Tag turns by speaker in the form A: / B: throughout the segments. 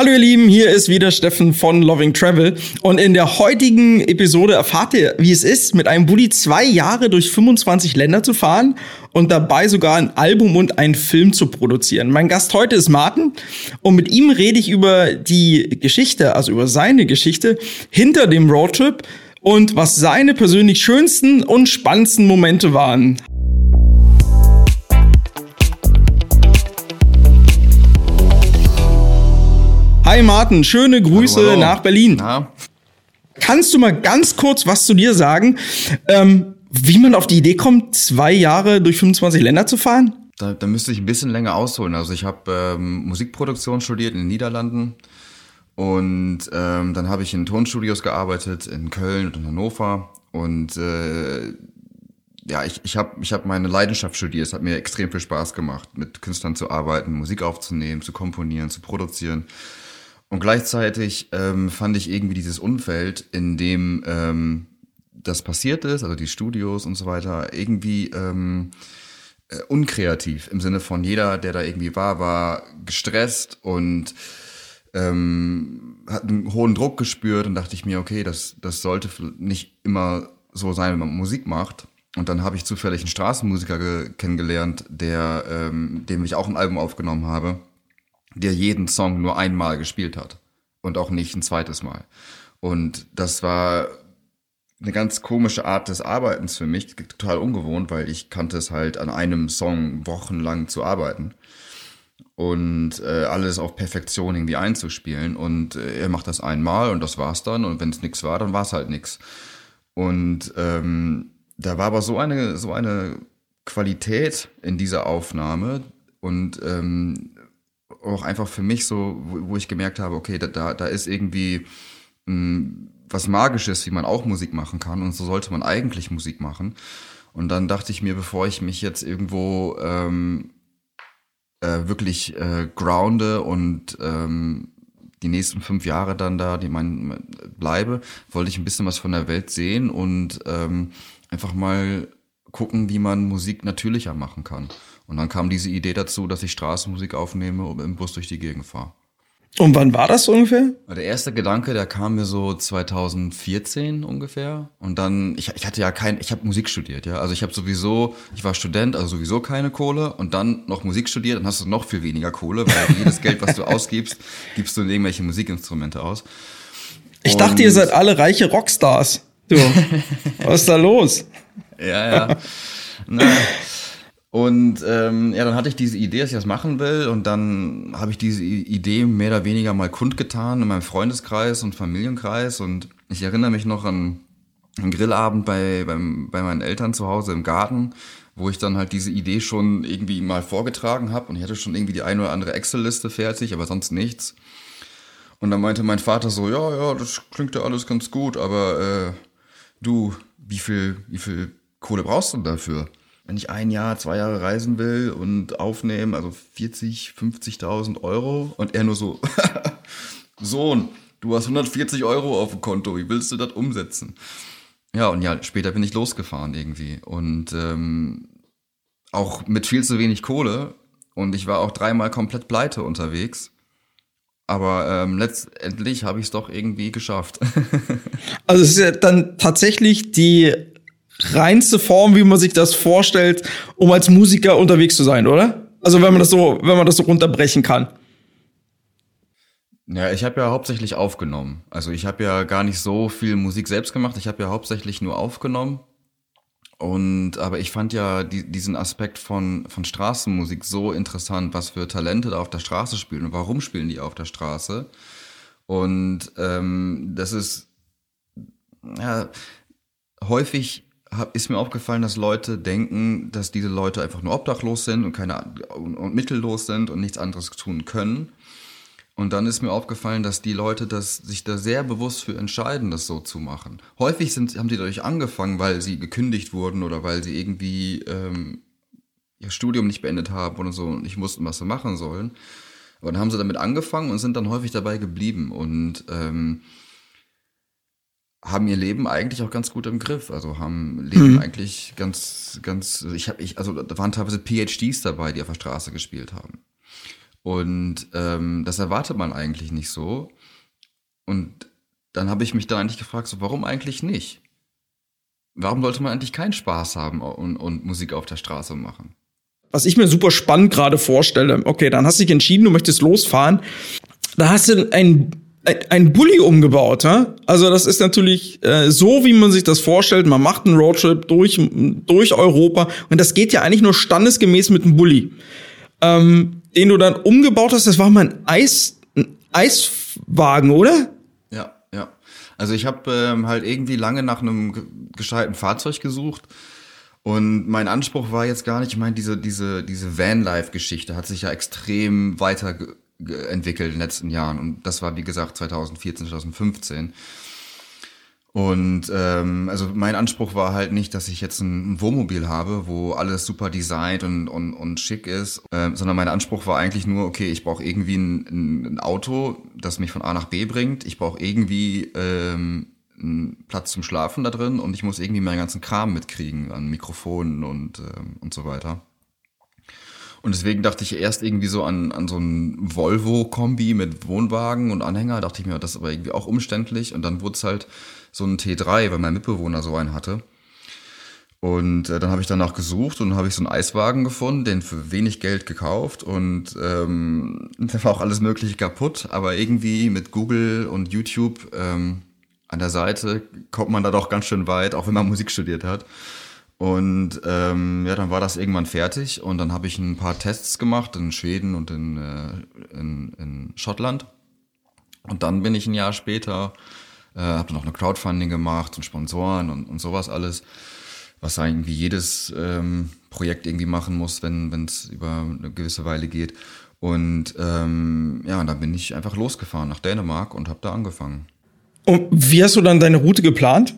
A: Hallo ihr Lieben, hier ist wieder Steffen von Loving Travel und in der heutigen Episode erfahrt ihr, wie es ist, mit einem Bulli zwei Jahre durch 25 Länder zu fahren und dabei sogar ein Album und einen Film zu produzieren. Mein Gast heute ist Martin und mit ihm rede ich über die Geschichte, also über seine Geschichte hinter dem Roadtrip und was seine persönlich schönsten und spannendsten Momente waren. Hi Martin, schöne Grüße hallo, hallo. nach Berlin. Na? Kannst du mal ganz kurz was zu dir sagen, ähm, wie man auf die Idee kommt, zwei Jahre durch 25 Länder zu fahren?
B: Da, da müsste ich ein bisschen länger ausholen. Also ich habe ähm, Musikproduktion studiert in den Niederlanden und ähm, dann habe ich in Tonstudios gearbeitet in Köln und in Hannover und äh, ja, ich, ich habe ich hab meine Leidenschaft studiert. Es hat mir extrem viel Spaß gemacht, mit Künstlern zu arbeiten, Musik aufzunehmen, zu komponieren, zu produzieren. Und gleichzeitig ähm, fand ich irgendwie dieses Umfeld, in dem ähm, das passiert ist, also die Studios und so weiter, irgendwie ähm, äh, unkreativ. Im Sinne von jeder, der da irgendwie war, war gestresst und ähm, hat einen hohen Druck gespürt und dachte ich mir, okay, das, das sollte nicht immer so sein, wenn man Musik macht. Und dann habe ich zufällig einen Straßenmusiker kennengelernt, der, ähm, dem ich auch ein Album aufgenommen habe der jeden Song nur einmal gespielt hat und auch nicht ein zweites Mal. Und das war eine ganz komische Art des Arbeitens für mich, total ungewohnt, weil ich kannte es halt an einem Song wochenlang zu arbeiten und äh, alles auf Perfektion irgendwie einzuspielen. Und äh, er macht das einmal und das war's dann. Und wenn es nichts war, dann war es halt nichts. Und ähm, da war aber so eine so eine Qualität in dieser Aufnahme und ähm, auch einfach für mich so, wo, wo ich gemerkt habe, okay, da, da, da ist irgendwie mh, hm, was Magisches, wie man auch Musik machen kann und so sollte man eigentlich Musik machen. Und dann dachte ich mir, bevor ich mich jetzt irgendwo ähm, äh, wirklich äh, grounde und ähm, die nächsten fünf Jahre dann da, die mein bleibe, wollte ich ein bisschen was von der Welt sehen und ähm, einfach mal gucken, wie man Musik natürlicher machen kann. Und dann kam diese Idee dazu, dass ich Straßenmusik aufnehme und im Bus durch die Gegend fahre.
A: Und wann war das ungefähr?
B: Der erste Gedanke, der kam mir so 2014 ungefähr. Und dann, ich, ich hatte ja kein, ich habe Musik studiert, ja. Also ich habe sowieso, ich war Student, also sowieso keine Kohle und dann noch Musik studiert, dann hast du noch viel weniger Kohle, weil jedes Geld, was du ausgibst, gibst du in irgendwelche Musikinstrumente aus.
A: Ich und dachte, ihr seid alle reiche Rockstars. Du, was ist da los?
B: Ja, ja. Na, und ähm, ja, dann hatte ich diese Idee, dass ich das machen will. Und dann habe ich diese Idee mehr oder weniger mal kundgetan in meinem Freundeskreis und Familienkreis. Und ich erinnere mich noch an einen Grillabend bei, beim, bei meinen Eltern zu Hause im Garten, wo ich dann halt diese Idee schon irgendwie mal vorgetragen habe. Und ich hatte schon irgendwie die eine oder andere Excel-Liste fertig, aber sonst nichts. Und dann meinte mein Vater so, ja, ja, das klingt ja alles ganz gut, aber äh, du, wie viel, wie viel Kohle brauchst du dafür? wenn ich ein Jahr, zwei Jahre reisen will und aufnehmen, also 40, 50.000 Euro und er nur so, Sohn, du hast 140 Euro auf dem Konto, wie willst du das umsetzen? Ja, und ja, später bin ich losgefahren irgendwie und ähm, auch mit viel zu wenig Kohle und ich war auch dreimal komplett pleite unterwegs. Aber ähm, letztendlich habe ich es doch irgendwie geschafft.
A: also es ist ja dann tatsächlich die reinste Form, wie man sich das vorstellt, um als Musiker unterwegs zu sein, oder? Also wenn man das so, wenn man das so runterbrechen kann.
B: Ja, ich habe ja hauptsächlich aufgenommen. Also ich habe ja gar nicht so viel Musik selbst gemacht. Ich habe ja hauptsächlich nur aufgenommen. Und aber ich fand ja die, diesen Aspekt von von Straßenmusik so interessant, was für Talente da auf der Straße spielen und warum spielen die auf der Straße. Und ähm, das ist ja häufig ist mir aufgefallen, dass Leute denken, dass diese Leute einfach nur obdachlos sind und keine und mittellos sind und nichts anderes tun können. Und dann ist mir aufgefallen, dass die Leute das, sich da sehr bewusst für entscheiden, das so zu machen. Häufig sind, haben die dadurch angefangen, weil sie gekündigt wurden oder weil sie irgendwie ähm, ihr Studium nicht beendet haben oder so und nicht wussten, was sie machen sollen. Aber dann haben sie damit angefangen und sind dann häufig dabei geblieben. Und ähm, haben ihr Leben eigentlich auch ganz gut im Griff. Also haben Leben mhm. eigentlich ganz, ganz, ich habe, ich, also da waren teilweise PhDs dabei, die auf der Straße gespielt haben. Und ähm, das erwartet man eigentlich nicht so. Und dann habe ich mich dann eigentlich gefragt, so, warum eigentlich nicht? Warum sollte man eigentlich keinen Spaß haben und, und Musik auf der Straße machen?
A: Was ich mir super spannend gerade vorstelle, okay, dann hast du dich entschieden, du möchtest losfahren. Da hast du ein ein Bulli umgebaut, ja? Also das ist natürlich äh, so, wie man sich das vorstellt. Man macht einen Roadtrip durch durch Europa und das geht ja eigentlich nur standesgemäß mit einem Bulli, ähm, den du dann umgebaut hast. Das war mal ein Eis ein Eiswagen, oder?
B: Ja, ja. Also ich habe ähm, halt irgendwie lange nach einem gescheiten Fahrzeug gesucht. Und mein Anspruch war jetzt gar nicht, ich meine, diese, diese, diese Vanlife-Geschichte hat sich ja extrem weiter entwickelt in den letzten Jahren. Und das war, wie gesagt, 2014, 2015. Und ähm, also mein Anspruch war halt nicht, dass ich jetzt ein Wohnmobil habe, wo alles super designt und, und, und schick ist, ähm, sondern mein Anspruch war eigentlich nur, okay, ich brauche irgendwie ein, ein Auto, das mich von A nach B bringt. Ich brauche irgendwie ähm, einen Platz zum Schlafen da drin und ich muss irgendwie meinen ganzen Kram mitkriegen an Mikrofonen und, ähm, und so weiter. Und deswegen dachte ich erst irgendwie so an, an so ein Volvo-Kombi mit Wohnwagen und Anhänger. Dachte ich mir, das ist aber irgendwie auch umständlich. Und dann wurde es halt so ein T3, weil mein Mitbewohner so einen hatte. Und äh, dann habe ich danach gesucht und habe ich so einen Eiswagen gefunden, den für wenig Geld gekauft und ähm, da war auch alles Mögliche kaputt, aber irgendwie mit Google und YouTube ähm, an der Seite kommt man da doch ganz schön weit, auch wenn man Musik studiert hat. Und ähm, ja, dann war das irgendwann fertig und dann habe ich ein paar Tests gemacht in Schweden und in, äh, in, in Schottland. Und dann bin ich ein Jahr später, äh, habe noch eine Crowdfunding gemacht und Sponsoren und, und sowas alles, was irgendwie jedes ähm, Projekt irgendwie machen muss, wenn es über eine gewisse Weile geht. Und ähm, ja, und dann bin ich einfach losgefahren nach Dänemark und habe da angefangen.
A: Und wie hast du dann deine Route geplant?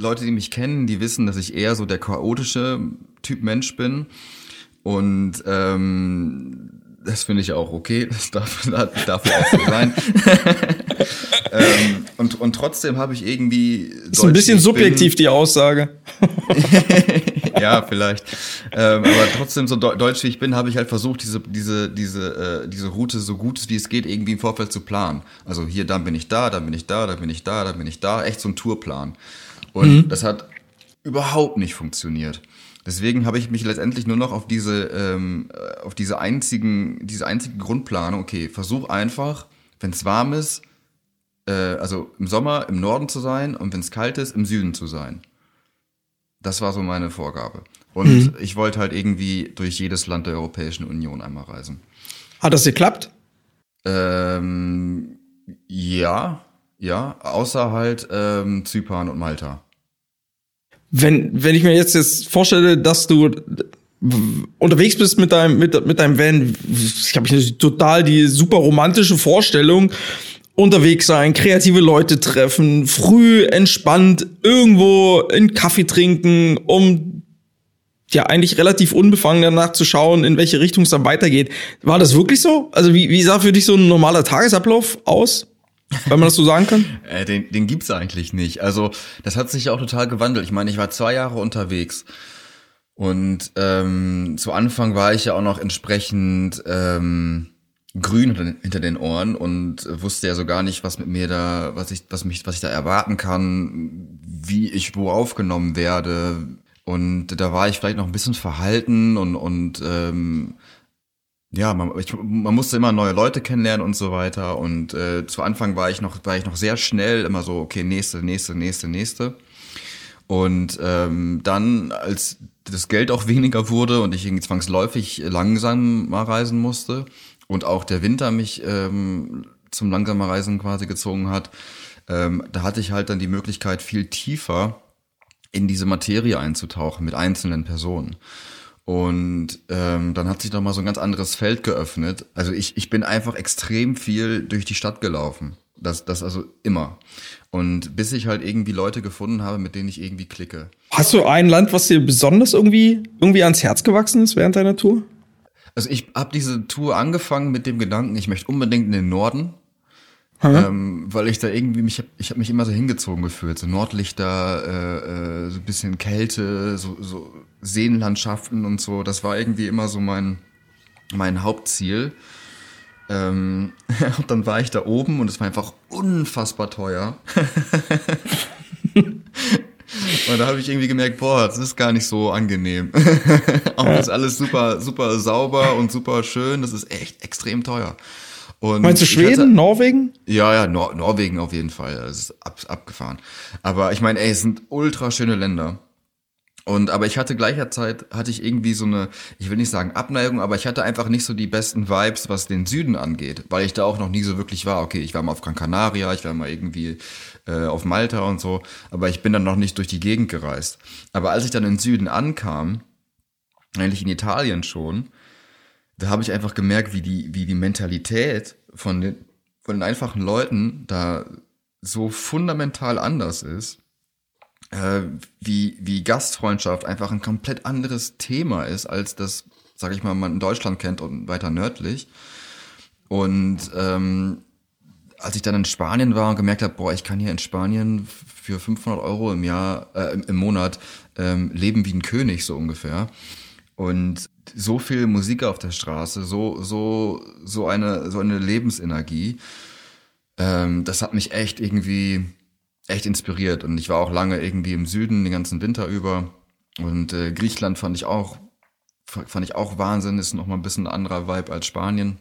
B: Leute, die mich kennen, die wissen, dass ich eher so der chaotische Typ Mensch bin. Und ähm, das finde ich auch okay. Das darf, das darf auch so sein. ähm, und, und trotzdem habe ich irgendwie.
A: Ist ein bisschen subjektiv, bin. die Aussage.
B: ja, vielleicht. Ähm, aber trotzdem, so deutsch wie ich bin, habe ich halt versucht, diese, diese, diese, äh, diese Route so gut wie es geht, irgendwie im Vorfeld zu planen. Also hier, dann bin ich da, dann bin ich da, dann bin ich da, dann bin ich da. Echt so ein Tourplan. Und mhm. das hat überhaupt nicht funktioniert. Deswegen habe ich mich letztendlich nur noch auf diese, ähm, äh, auf diese einzigen, diese einzige Grundplanung, okay, versuch einfach, wenn es warm ist, äh, also im Sommer im Norden zu sein und wenn es kalt ist, im Süden zu sein. Das war so meine Vorgabe. Und mhm. ich wollte halt irgendwie durch jedes Land der Europäischen Union einmal reisen.
A: Hat das geklappt?
B: Ähm, ja, ja, außer halt ähm, Zypern und Malta.
A: Wenn, wenn ich mir jetzt, jetzt vorstelle, dass du unterwegs bist mit deinem, mit, mit deinem Van, ich habe total die super romantische Vorstellung, unterwegs sein, kreative Leute treffen, früh entspannt irgendwo einen Kaffee trinken, um ja eigentlich relativ unbefangen danach zu schauen, in welche Richtung es dann weitergeht. War das wirklich so? Also wie, wie sah für dich so ein normaler Tagesablauf aus? Wenn man das so sagen kann?
B: äh, den, den gibt's eigentlich nicht. Also das hat sich auch total gewandelt. Ich meine, ich war zwei Jahre unterwegs und ähm, zu Anfang war ich ja auch noch entsprechend ähm, grün hinter den Ohren und wusste ja so gar nicht, was mit mir da, was ich, was mich, was ich da erwarten kann, wie ich wo aufgenommen werde. Und da war ich vielleicht noch ein bisschen verhalten und und ähm, ja, man, ich, man musste immer neue Leute kennenlernen und so weiter. Und äh, zu Anfang war ich noch, war ich noch sehr schnell, immer so, okay, nächste, nächste, nächste, nächste. Und ähm, dann, als das Geld auch weniger wurde und ich irgendwie zwangsläufig langsam mal reisen musste und auch der Winter mich ähm, zum langsamer Reisen quasi gezogen hat, ähm, da hatte ich halt dann die Möglichkeit, viel tiefer in diese Materie einzutauchen mit einzelnen Personen. Und ähm, dann hat sich noch mal so ein ganz anderes Feld geöffnet. Also ich, ich bin einfach extrem viel durch die Stadt gelaufen. Das, das also immer. Und bis ich halt irgendwie Leute gefunden habe, mit denen ich irgendwie klicke.
A: Hast du ein Land, was dir besonders irgendwie, irgendwie ans Herz gewachsen ist während deiner Tour?
B: Also ich habe diese Tour angefangen mit dem Gedanken, ich möchte unbedingt in den Norden. Ähm, weil ich da irgendwie mich ich habe mich immer so hingezogen gefühlt, so Nordlichter, äh, äh, so ein bisschen Kälte, so, so Seenlandschaften und so. Das war irgendwie immer so mein mein Hauptziel. Ähm, und dann war ich da oben und es war einfach unfassbar teuer. und da habe ich irgendwie gemerkt, boah, das ist gar nicht so angenehm. Auch das ist alles super, super sauber und super schön. Das ist echt extrem teuer.
A: Und Meinst du Schweden, hatte, Norwegen?
B: Ja, ja, Nor Norwegen auf jeden Fall. Das ist ab, abgefahren. Aber ich meine, ey, es sind ultra schöne Länder. Und aber ich hatte gleicherzeit hatte ich irgendwie so eine, ich will nicht sagen Abneigung, aber ich hatte einfach nicht so die besten Vibes, was den Süden angeht, weil ich da auch noch nie so wirklich war. Okay, ich war mal auf Gran Canaria, ich war mal irgendwie äh, auf Malta und so, aber ich bin dann noch nicht durch die Gegend gereist. Aber als ich dann im Süden ankam, eigentlich in Italien schon, da habe ich einfach gemerkt, wie die wie die Mentalität von den von den einfachen Leuten da so fundamental anders ist äh, wie, wie Gastfreundschaft einfach ein komplett anderes Thema ist, als das, sag ich mal, man in Deutschland kennt und weiter nördlich. Und ähm, als ich dann in Spanien war und gemerkt habe, boah, ich kann hier in Spanien für 500 Euro im Jahr, äh, im, Monat ähm, leben wie ein König so ungefähr. Und so viel Musik auf der Straße, so so so eine so eine Lebensenergie, ähm, das hat mich echt irgendwie echt inspiriert. Und ich war auch lange irgendwie im Süden den ganzen Winter über. Und äh, Griechenland fand ich auch, fand ich auch Wahnsinn, ist nochmal ein bisschen ein anderer Vibe als Spanien.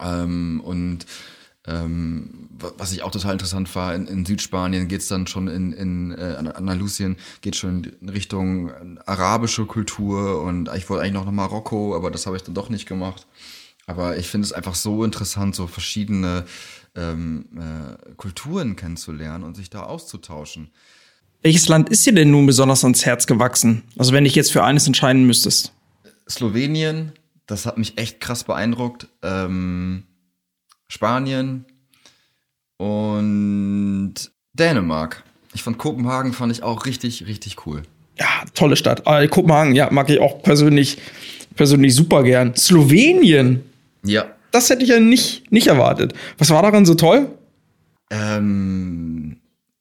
B: Ähm, und ähm, was ich auch total interessant war, in, in Südspanien geht's dann schon in, in äh, Andalusien, geht schon in Richtung arabische Kultur und ich wollte eigentlich noch nach Marokko, aber das habe ich dann doch nicht gemacht. Aber ich finde es einfach so interessant, so verschiedene ähm, äh, Kulturen kennenzulernen und sich da auszutauschen.
A: Welches Land ist dir denn nun besonders ans Herz gewachsen? Also wenn ich jetzt für eines entscheiden müsstest.
B: Slowenien, das hat mich echt krass beeindruckt. Ähm, Spanien und Dänemark. Ich fand Kopenhagen fand ich auch richtig, richtig cool.
A: Ja, tolle Stadt. Ah, Kopenhagen, ja, mag ich auch persönlich, persönlich super gern. Slowenien.
B: Ja,
A: das hätte ich ja nicht, nicht erwartet. Was war daran so toll?
B: Ähm,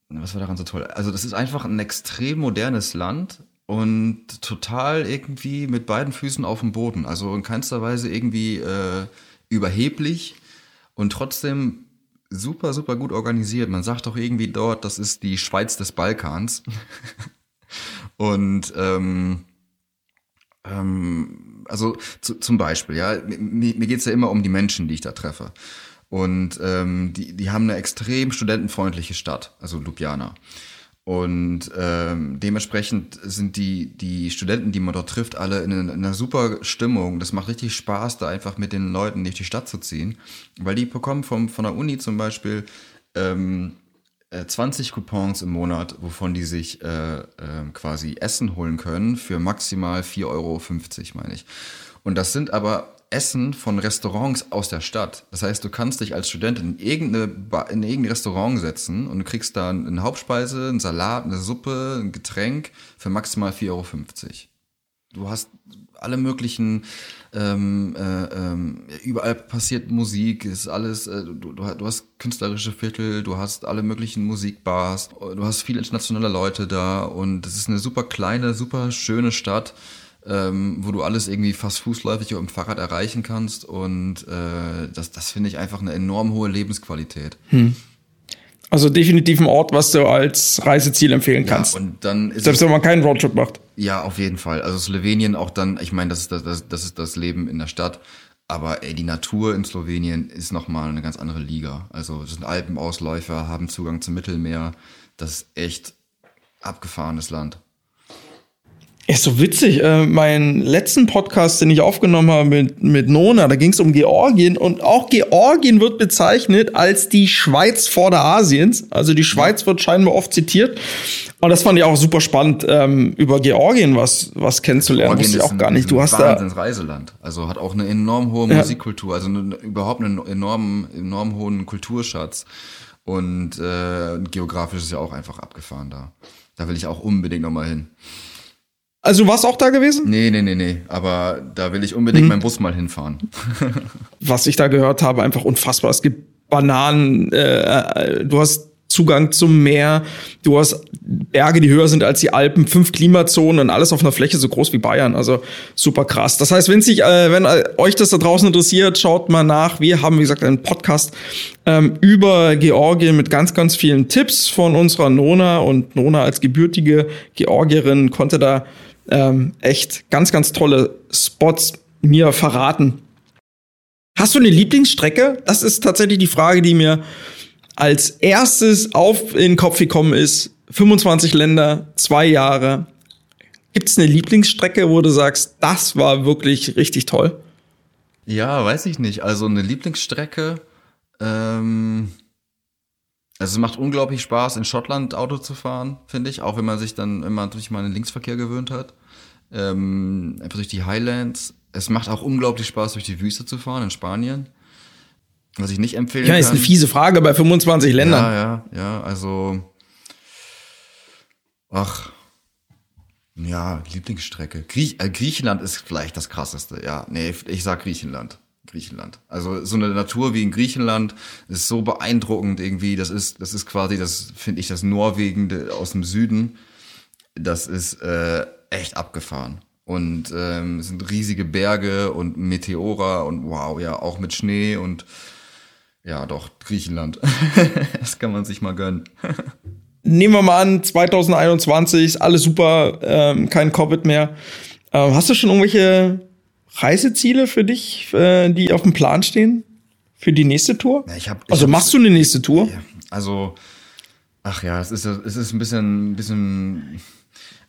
B: was war daran so toll? Also, das ist einfach ein extrem modernes Land und total irgendwie mit beiden Füßen auf dem Boden. Also in keinster Weise irgendwie äh, überheblich und trotzdem super, super gut organisiert. Man sagt doch irgendwie dort, das ist die Schweiz des Balkans. und ähm, ähm, also zu, zum Beispiel, ja, mir, mir geht es ja immer um die Menschen, die ich da treffe. Und ähm, die, die haben eine extrem studentenfreundliche Stadt, also Ljubljana. Und ähm, dementsprechend sind die, die Studenten, die man dort trifft, alle in, in einer super Stimmung. Das macht richtig Spaß, da einfach mit den Leuten durch die Stadt zu ziehen. Weil die bekommen vom, von der Uni zum Beispiel ähm, 20 äh, Coupons im Monat, wovon die sich äh, äh, quasi Essen holen können für maximal 4,50 Euro, meine ich. Und das sind aber Essen von Restaurants aus der Stadt. Das heißt, du kannst dich als Student in, irgendeine in irgendein Restaurant setzen und du kriegst da eine Hauptspeise, einen Salat, eine Suppe, ein Getränk für maximal 4,50 Euro. Du hast alle möglichen, ähm, äh, ähm, überall passiert Musik, ist alles, äh, du, du hast künstlerische Viertel, du hast alle möglichen Musikbars, du hast viele internationale Leute da und es ist eine super kleine, super schöne Stadt. Ähm, wo du alles irgendwie fast fußläufig im Fahrrad erreichen kannst und äh, das, das finde ich einfach eine enorm hohe Lebensqualität. Hm.
A: Also definitiv ein Ort, was du als Reiseziel empfehlen kannst.
B: Ja, und dann
A: ist Selbst wenn man keinen Roadtrip macht.
B: Ja, auf jeden Fall. Also Slowenien auch dann, ich meine, das ist das, das, das ist das Leben in der Stadt. Aber ey, die Natur in Slowenien ist nochmal eine ganz andere Liga. Also es sind Alpenausläufer, haben Zugang zum Mittelmeer. Das ist echt abgefahrenes Land.
A: Ist so witzig. Äh, mein letzten Podcast, den ich aufgenommen habe mit, mit Nona, da ging es um Georgien und auch Georgien wird bezeichnet als die Schweiz Vorderasiens. Also die Schweiz wird scheinbar oft zitiert. Und das fand ich auch super spannend, ähm, über Georgien was, was kennenzulernen.
B: Georgien Wusste ich auch gar nicht. Du hast da. Reiseland. Also hat auch eine enorm hohe ja. Musikkultur, also eine, überhaupt einen enormen, enorm hohen Kulturschatz. Und äh, geografisch ist ja auch einfach abgefahren da. Da will ich auch unbedingt nochmal hin.
A: Also du warst auch da gewesen?
B: Nee, nee, nee, nee. Aber da will ich unbedingt hm. meinen Bus mal hinfahren.
A: Was ich da gehört habe, einfach unfassbar. Es gibt Bananen, äh, du hast Zugang zum Meer, du hast Berge, die höher sind als die Alpen, fünf Klimazonen und alles auf einer Fläche so groß wie Bayern. Also super krass. Das heißt, wenn sich, äh, wenn äh, euch das da draußen interessiert, schaut mal nach. Wir haben, wie gesagt, einen Podcast ähm, über Georgien mit ganz, ganz vielen Tipps von unserer Nona und Nona als gebürtige Georgierin konnte da ähm, echt ganz, ganz tolle Spots mir verraten. Hast du eine Lieblingsstrecke? Das ist tatsächlich die Frage, die mir als erstes auf in den Kopf gekommen ist. 25 Länder, zwei Jahre. Gibt es eine Lieblingsstrecke, wo du sagst, das war wirklich richtig toll?
B: Ja, weiß ich nicht. Also eine Lieblingsstrecke. Ähm, also es macht unglaublich Spaß, in Schottland Auto zu fahren, finde ich. Auch wenn man sich dann immer durch mal den Linksverkehr gewöhnt hat. Ähm, einfach durch die Highlands. Es macht auch unglaublich Spaß, durch die Wüste zu fahren in Spanien. Was ich nicht empfehlen
A: ja,
B: kann.
A: ist eine fiese Frage bei 25 Ländern.
B: Ja, ja, ja. Also, ach, ja, Lieblingsstrecke. Griech, äh, Griechenland ist vielleicht das krasseste. Ja, nee, ich sag Griechenland. Griechenland. Also so eine Natur wie in Griechenland ist so beeindruckend irgendwie. Das ist, das ist quasi das, finde ich, das Norwegen aus dem Süden. Das ist äh, echt abgefahren. Und ähm, es sind riesige Berge und Meteora und wow, ja, auch mit Schnee und ja, doch, Griechenland. das kann man sich mal gönnen.
A: Nehmen wir mal an, 2021 ist alles super, ähm, kein Covid mehr. Ähm, hast du schon irgendwelche Reiseziele für dich, äh, die auf dem Plan stehen? Für die nächste Tour?
B: Ja, ich hab, ich
A: also machst du eine nächste Tour?
B: Ja, also, ach ja, es ist, es ist ein bisschen, ein bisschen,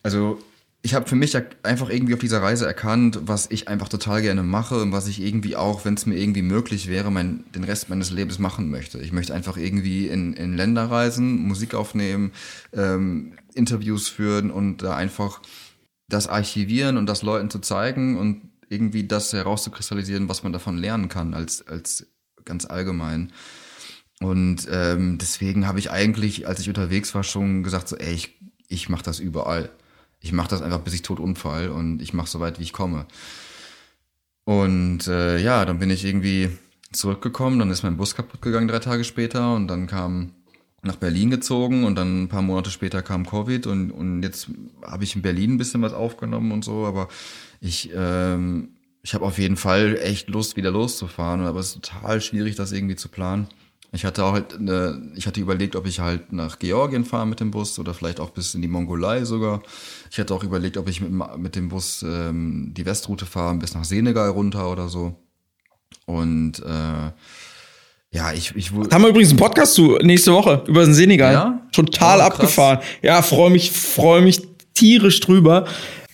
B: also ich habe für mich einfach irgendwie auf dieser Reise erkannt, was ich einfach total gerne mache und was ich irgendwie auch, wenn es mir irgendwie möglich wäre, mein, den Rest meines Lebens machen möchte. Ich möchte einfach irgendwie in, in Länder reisen, Musik aufnehmen, ähm, Interviews führen und da einfach das archivieren und das Leuten zu zeigen und irgendwie das herauszukristallisieren, was man davon lernen kann, als, als ganz allgemein. Und ähm, deswegen habe ich eigentlich, als ich unterwegs war, schon gesagt, so, ey, ich, ich mache das überall ich mache das einfach, bis ich tot unfall und ich mache so weit, wie ich komme. Und äh, ja, dann bin ich irgendwie zurückgekommen, dann ist mein Bus kaputt gegangen drei Tage später und dann kam nach Berlin gezogen und dann ein paar Monate später kam Covid und, und jetzt habe ich in Berlin ein bisschen was aufgenommen und so, aber ich, ähm, ich habe auf jeden Fall echt Lust, wieder loszufahren, aber es ist total schwierig, das irgendwie zu planen. Ich hatte auch halt, eine, ich hatte überlegt, ob ich halt nach Georgien fahre mit dem Bus oder vielleicht auch bis in die Mongolei sogar. Ich hatte auch überlegt, ob ich mit, mit dem Bus ähm, die Westroute fahre bis nach Senegal runter oder so. Und äh, ja, ich, ich
A: Da haben wir übrigens einen Podcast zu nächste Woche über den Senegal. Ja? Total oh, abgefahren. Ja, freue mich, freue mich tierisch drüber.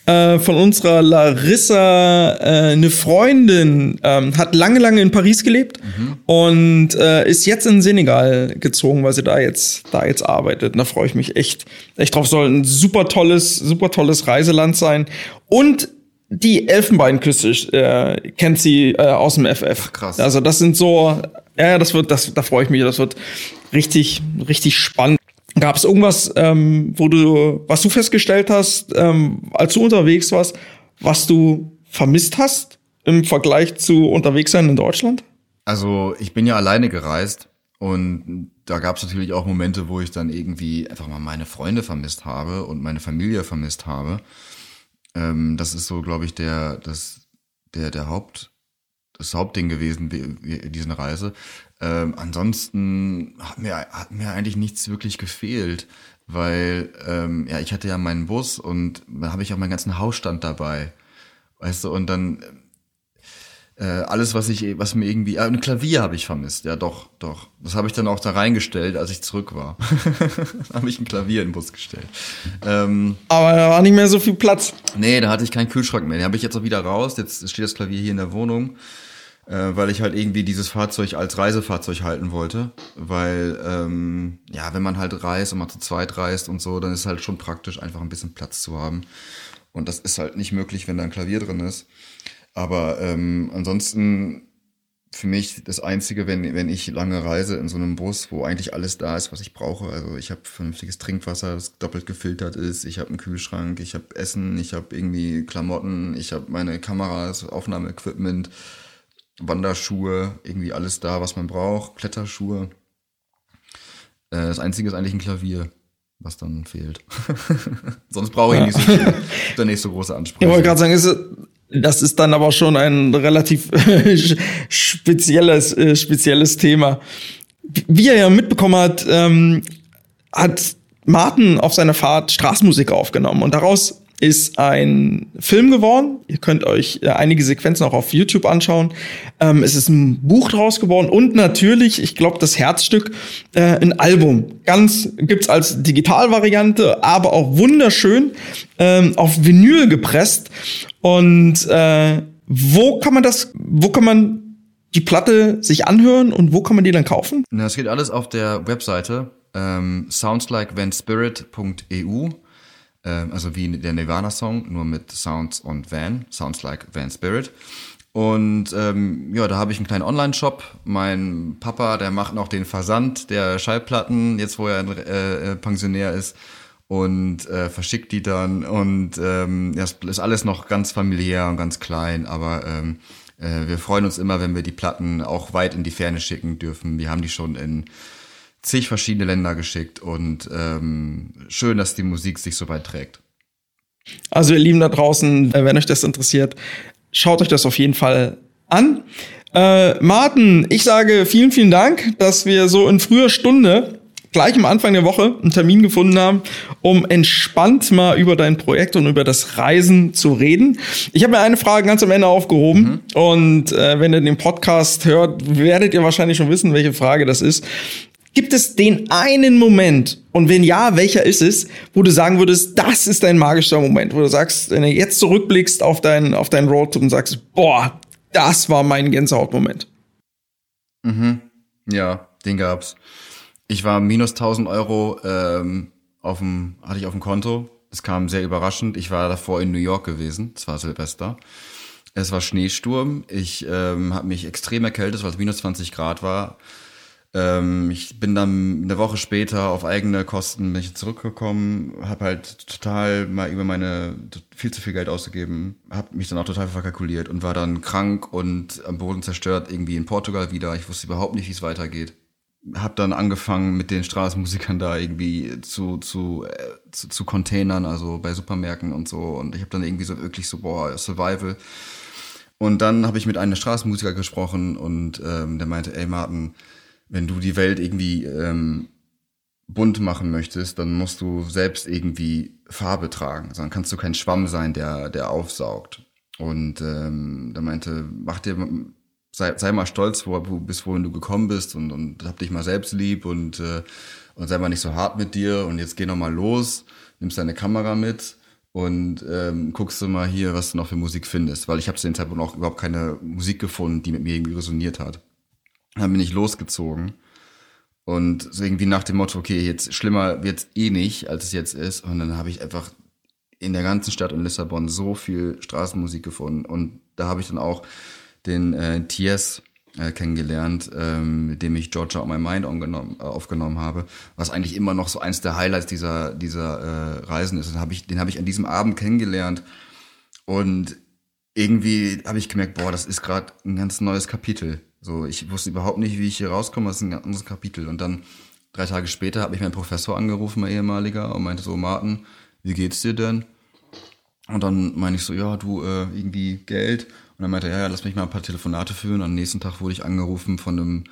A: Äh, von unserer Larissa, äh, eine Freundin, ähm, hat lange, lange in Paris gelebt mhm. und äh, ist jetzt in Senegal gezogen, weil sie da jetzt, da jetzt arbeitet. Und da freue ich mich echt, echt drauf. Soll ein super tolles, super tolles Reiseland sein. Und die Elfenbeinküste äh, kennt sie äh, aus dem FF. Ach, krass. Also das sind so, ja, das wird, das, da freue ich mich. Das wird richtig, richtig spannend. Gab es irgendwas, ähm, wo du, was du festgestellt hast, ähm, als du unterwegs warst, was du vermisst hast im Vergleich zu unterwegs sein in Deutschland?
B: Also ich bin ja alleine gereist und da gab es natürlich auch Momente, wo ich dann irgendwie einfach mal meine Freunde vermisst habe und meine Familie vermisst habe. Ähm, das ist so, glaube ich, der, das, der, der Haupt, das Hauptding gewesen, diese Reise. Ähm, ansonsten hat mir, hat mir eigentlich nichts wirklich gefehlt, weil ähm, ja, ich hatte ja meinen Bus und da habe ich auch meinen ganzen Hausstand dabei. Weißt du, und dann äh, alles, was ich, was mir irgendwie, äh, ein Klavier habe ich vermisst, ja doch, doch. Das habe ich dann auch da reingestellt, als ich zurück war. habe ich ein Klavier in den Bus gestellt. Ähm,
A: Aber da war nicht mehr so viel Platz.
B: Nee, da hatte ich keinen Kühlschrank mehr. Den habe ich jetzt auch wieder raus. Jetzt steht das Klavier hier in der Wohnung äh, weil ich halt irgendwie dieses Fahrzeug als Reisefahrzeug halten wollte. Weil, ähm, ja, wenn man halt reist und mal zu zweit reist und so, dann ist halt schon praktisch, einfach ein bisschen Platz zu haben. Und das ist halt nicht möglich, wenn da ein Klavier drin ist. Aber ähm, ansonsten für mich das Einzige, wenn, wenn ich lange reise in so einem Bus, wo eigentlich alles da ist, was ich brauche. Also ich habe vernünftiges Trinkwasser, das doppelt gefiltert ist, ich habe einen Kühlschrank, ich habe Essen, ich habe irgendwie Klamotten, ich habe meine Kameras, Aufnahmeequipment, Wanderschuhe, irgendwie alles da, was man braucht, Kletterschuhe. Äh, das Einzige ist eigentlich ein Klavier, was dann fehlt. Sonst brauche ich ja. nicht so viel. Der nächste große Ansprüche.
A: Ich wollte gerade sagen, ist, das ist dann aber schon ein relativ spezielles, äh, spezielles Thema. Wie er ja mitbekommen hat, ähm, hat Martin auf seiner Fahrt Straßenmusik aufgenommen und daraus ist ein Film geworden. Ihr könnt euch äh, einige Sequenzen auch auf YouTube anschauen. Ähm, es ist ein Buch draus geworden und natürlich, ich glaube, das Herzstück, äh, ein Album. Ganz gibt's als Digitalvariante, aber auch wunderschön ähm, auf Vinyl gepresst. Und äh, wo kann man das, wo kann man die Platte sich anhören und wo kann man die dann kaufen?
B: Das geht alles auf der Webseite ähm, soundslikvanspirit.eu ähm, also wie der Nirvana-Song, nur mit Sounds und Van, Sounds like Van Spirit. Und ähm, ja, da habe ich einen kleinen Online-Shop. Mein Papa, der macht noch den Versand der Schallplatten, jetzt wo er äh, äh, Pensionär ist und äh, verschickt die dann. Und ähm, das ist alles noch ganz familiär und ganz klein, aber ähm, äh, wir freuen uns immer, wenn wir die Platten auch weit in die Ferne schicken dürfen. Wir haben die schon in zig verschiedene Länder geschickt und ähm, schön, dass die Musik sich so weit trägt.
A: Also ihr Lieben da draußen, äh, wenn euch das interessiert, schaut euch das auf jeden Fall an. Äh, Martin, ich sage vielen, vielen Dank, dass wir so in früher Stunde gleich am Anfang der Woche einen Termin gefunden haben, um entspannt mal über dein Projekt und über das Reisen zu reden. Ich habe mir eine Frage ganz am Ende aufgehoben mhm. und äh, wenn ihr den Podcast hört, werdet ihr wahrscheinlich schon wissen, welche Frage das ist. Gibt es den einen Moment, und wenn ja, welcher ist es, wo du sagen würdest, das ist dein magischer Moment, wo du sagst, wenn du jetzt zurückblickst auf deinen auf dein Roadtrip und sagst, boah, das war mein Gänsehautmoment.
B: Mhm. Ja, den gab's. Ich war minus 1000 Euro ähm, auf dem, hatte ich auf dem Konto. Es kam sehr überraschend. Ich war davor in New York gewesen. Es war Silvester. Es war Schneesturm. Ich ähm, habe mich extrem erkältet, weil es minus 20 Grad war. Ähm, ich bin dann eine Woche später auf eigene Kosten bin ich zurückgekommen, habe halt total mal über meine viel zu viel Geld ausgegeben, habe mich dann auch total verkalkuliert und war dann krank und am Boden zerstört irgendwie in Portugal wieder. Ich wusste überhaupt nicht, wie es weitergeht. Hab dann angefangen mit den Straßenmusikern da irgendwie zu zu äh, zu, zu Containern, also bei Supermärkten und so und ich habe dann irgendwie so wirklich so boah Survival. Und dann habe ich mit einem Straßenmusiker gesprochen und ähm, der meinte, ey Martin, wenn du die Welt irgendwie ähm, bunt machen möchtest, dann musst du selbst irgendwie Farbe tragen. Dann kannst du kein Schwamm sein, der, der aufsaugt. Und ähm, da meinte, mach dir, sei, sei mal stolz, wo, wo, bis wohin du gekommen bist und, und hab dich mal selbst lieb und, äh, und sei mal nicht so hart mit dir und jetzt geh noch mal los, nimmst deine Kamera mit und ähm, guckst du mal hier, was du noch für Musik findest. Weil ich habe zu dem Zeitpunkt auch überhaupt keine Musik gefunden, die mit mir irgendwie resoniert hat. Dann bin ich losgezogen. Und so irgendwie nach dem Motto, okay, jetzt schlimmer wird's eh nicht, als es jetzt ist. Und dann habe ich einfach in der ganzen Stadt in Lissabon so viel Straßenmusik gefunden. Und da habe ich dann auch den äh, TS äh, kennengelernt, ähm, mit dem ich Georgia on My Mind äh, aufgenommen habe, was eigentlich immer noch so eins der Highlights dieser, dieser äh, Reisen ist. Den habe ich, den hab ich an diesem Abend kennengelernt. Und irgendwie habe ich gemerkt, boah, das ist gerade ein ganz neues Kapitel. So, ich wusste überhaupt nicht, wie ich hier rauskomme. Das ist ein anderes Kapitel. Und dann drei Tage später hat mich mein Professor angerufen, mein ehemaliger, und meinte so, Martin, wie geht's dir denn? Und dann meine ich so, ja, du, äh, irgendwie Geld. Und dann meinte er, ja, lass mich mal ein paar Telefonate führen. Und am nächsten Tag wurde ich angerufen von einem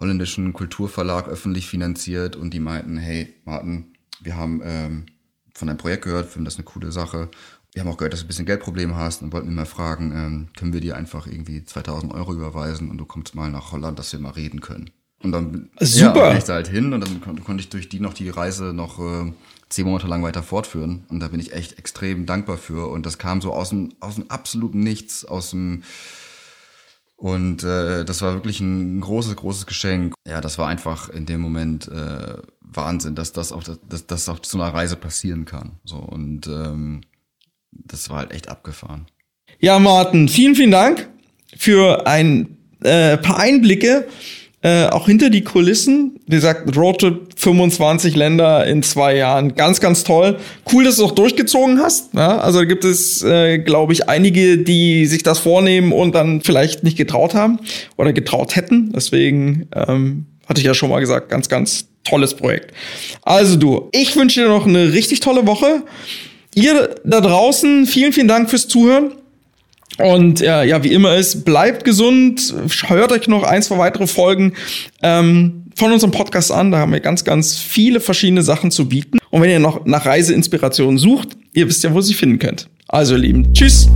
B: holländischen Kulturverlag, öffentlich finanziert. Und die meinten, hey, Martin, wir haben ähm, von deinem Projekt gehört, finden das eine coole Sache wir haben auch gehört, dass du ein bisschen Geldprobleme hast und wollten immer fragen, ähm, können wir dir einfach irgendwie 2000 Euro überweisen und du kommst mal nach Holland, dass wir mal reden können. Und dann
A: Super.
B: Ja, bin ich da halt hin und dann kon konnte ich durch die noch die Reise noch äh, zehn Monate lang weiter fortführen. Und da bin ich echt extrem dankbar für. Und das kam so aus dem, aus dem absoluten Nichts, aus dem und äh, das war wirklich ein großes, großes Geschenk. Ja, das war einfach in dem Moment äh, Wahnsinn, dass das auch, dass das auf so einer Reise passieren kann. So und ähm, das war halt echt abgefahren.
A: Ja, Martin, vielen, vielen Dank für ein äh, paar Einblicke, äh, auch hinter die Kulissen. Wie gesagt, Roadtrip 25 Länder in zwei Jahren. Ganz, ganz toll. Cool, dass du auch durchgezogen hast. Ja? Also da gibt es, äh, glaube ich, einige, die sich das vornehmen und dann vielleicht nicht getraut haben oder getraut hätten. Deswegen ähm, hatte ich ja schon mal gesagt, ganz, ganz tolles Projekt. Also du, ich wünsche dir noch eine richtig tolle Woche. Ihr da draußen, vielen, vielen Dank fürs Zuhören. Und ja, ja, wie immer ist, bleibt gesund, hört euch noch ein, zwei weitere Folgen ähm, von unserem Podcast an. Da haben wir ganz, ganz viele verschiedene Sachen zu bieten. Und wenn ihr noch nach Reiseinspirationen sucht, ihr wisst ja, wo ihr sie finden könnt. Also, ihr Lieben, tschüss.